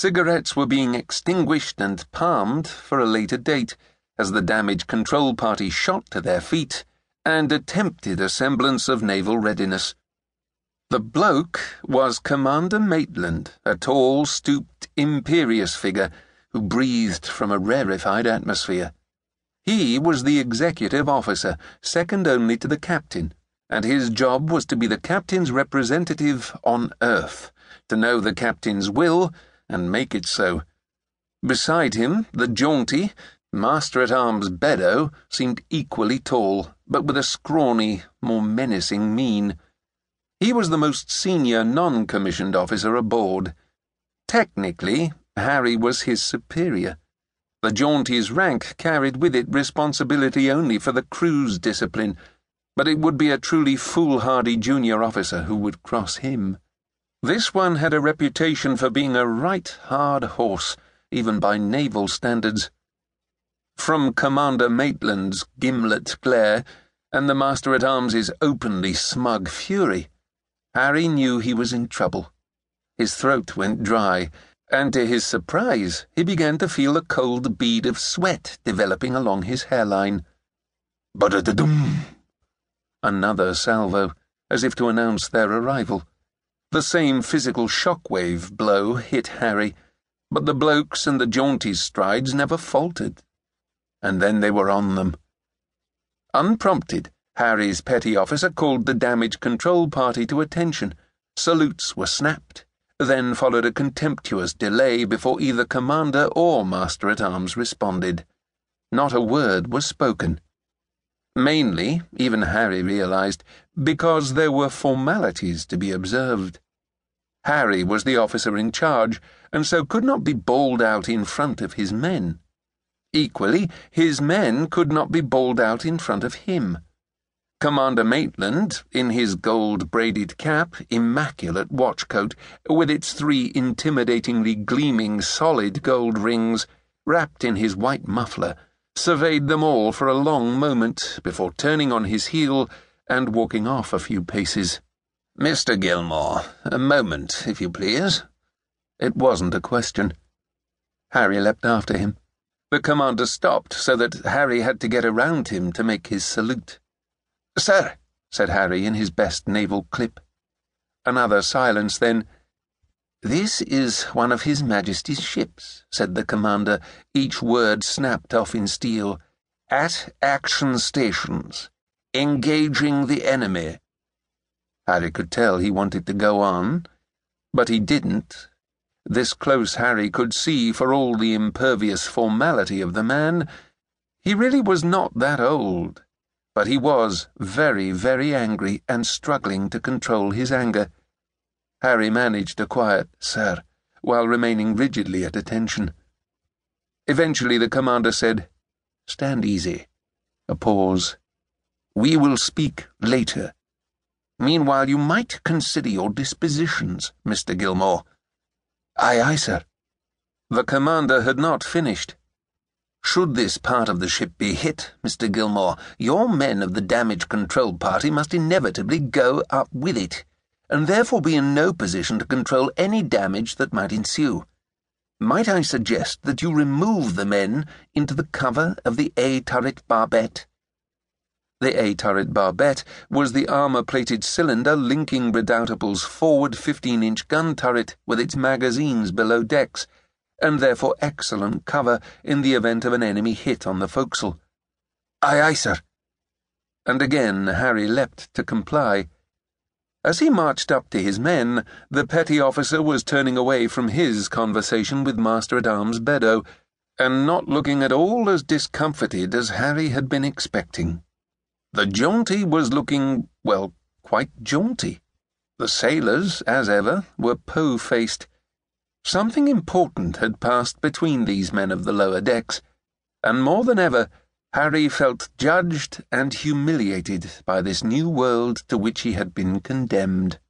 Cigarettes were being extinguished and palmed for a later date as the damage control party shot to their feet and attempted a semblance of naval readiness. The bloke was Commander Maitland, a tall, stooped, imperious figure who breathed from a rarefied atmosphere. He was the executive officer, second only to the captain, and his job was to be the captain's representative on Earth, to know the captain's will and make it so. Beside him, the jaunty, Master at Arms Beddoe seemed equally tall, but with a scrawny, more menacing mien. He was the most senior non commissioned officer aboard. Technically, Harry was his superior. The jaunty's rank carried with it responsibility only for the crew's discipline, but it would be a truly foolhardy junior officer who would cross him. This one had a reputation for being a right hard horse, even by naval standards. From Commander Maitland's gimlet glare and the Master at Arms's openly smug fury, Harry knew he was in trouble. His throat went dry, and to his surprise, he began to feel a cold bead of sweat developing along his hairline. Ba-da-da-dum! Another salvo, as if to announce their arrival. The same physical shockwave blow hit Harry, but the bloke's and the jaunty's strides never faltered. And then they were on them. Unprompted, Harry's petty officer called the damage control party to attention. Salutes were snapped. Then followed a contemptuous delay before either commander or master at arms responded. Not a word was spoken. Mainly, even Harry realized, because there were formalities to be observed. Harry was the officer in charge, and so could not be bawled out in front of his men. Equally, his men could not be bawled out in front of him. Commander Maitland, in his gold braided cap, immaculate watch coat, with its three intimidatingly gleaming solid gold rings, wrapped in his white muffler, surveyed them all for a long moment before turning on his heel and walking off a few paces. Mr. Gilmour, a moment, if you please. It wasn't a question. Harry leapt after him. The commander stopped so that Harry had to get around him to make his salute. Sir, said Harry in his best naval clip. Another silence, then. This is one of His Majesty's ships, said the commander, each word snapped off in steel. At action stations. Engaging the enemy. Harry could tell he wanted to go on, but he didn't. This close Harry could see for all the impervious formality of the man. He really was not that old but he was very, very angry and struggling to control his anger. Harry managed a quiet, sir, while remaining rigidly at attention. Eventually, the commander said, Stand easy. A pause. We will speak later. Meanwhile, you might consider your dispositions, Mr. Gilmour. Aye, aye, sir. The commander had not finished. Should this part of the ship be hit, Mr. Gilmour, your men of the damage control party must inevitably go up with it, and therefore be in no position to control any damage that might ensue. Might I suggest that you remove the men into the cover of the A turret barbette? The A turret barbette was the armour plated cylinder linking Redoutable's forward 15 inch gun turret with its magazines below decks and therefore excellent cover in the event of an enemy hit on the forecastle. Aye, aye, sir. And again Harry leapt to comply. As he marched up to his men, the petty officer was turning away from his conversation with Master at Arms Beddoe, and not looking at all as discomfited as Harry had been expecting. The jaunty was looking, well, quite jaunty. The sailors, as ever, were po faced Something important had passed between these men of the lower decks, and more than ever, Harry felt judged and humiliated by this new world to which he had been condemned.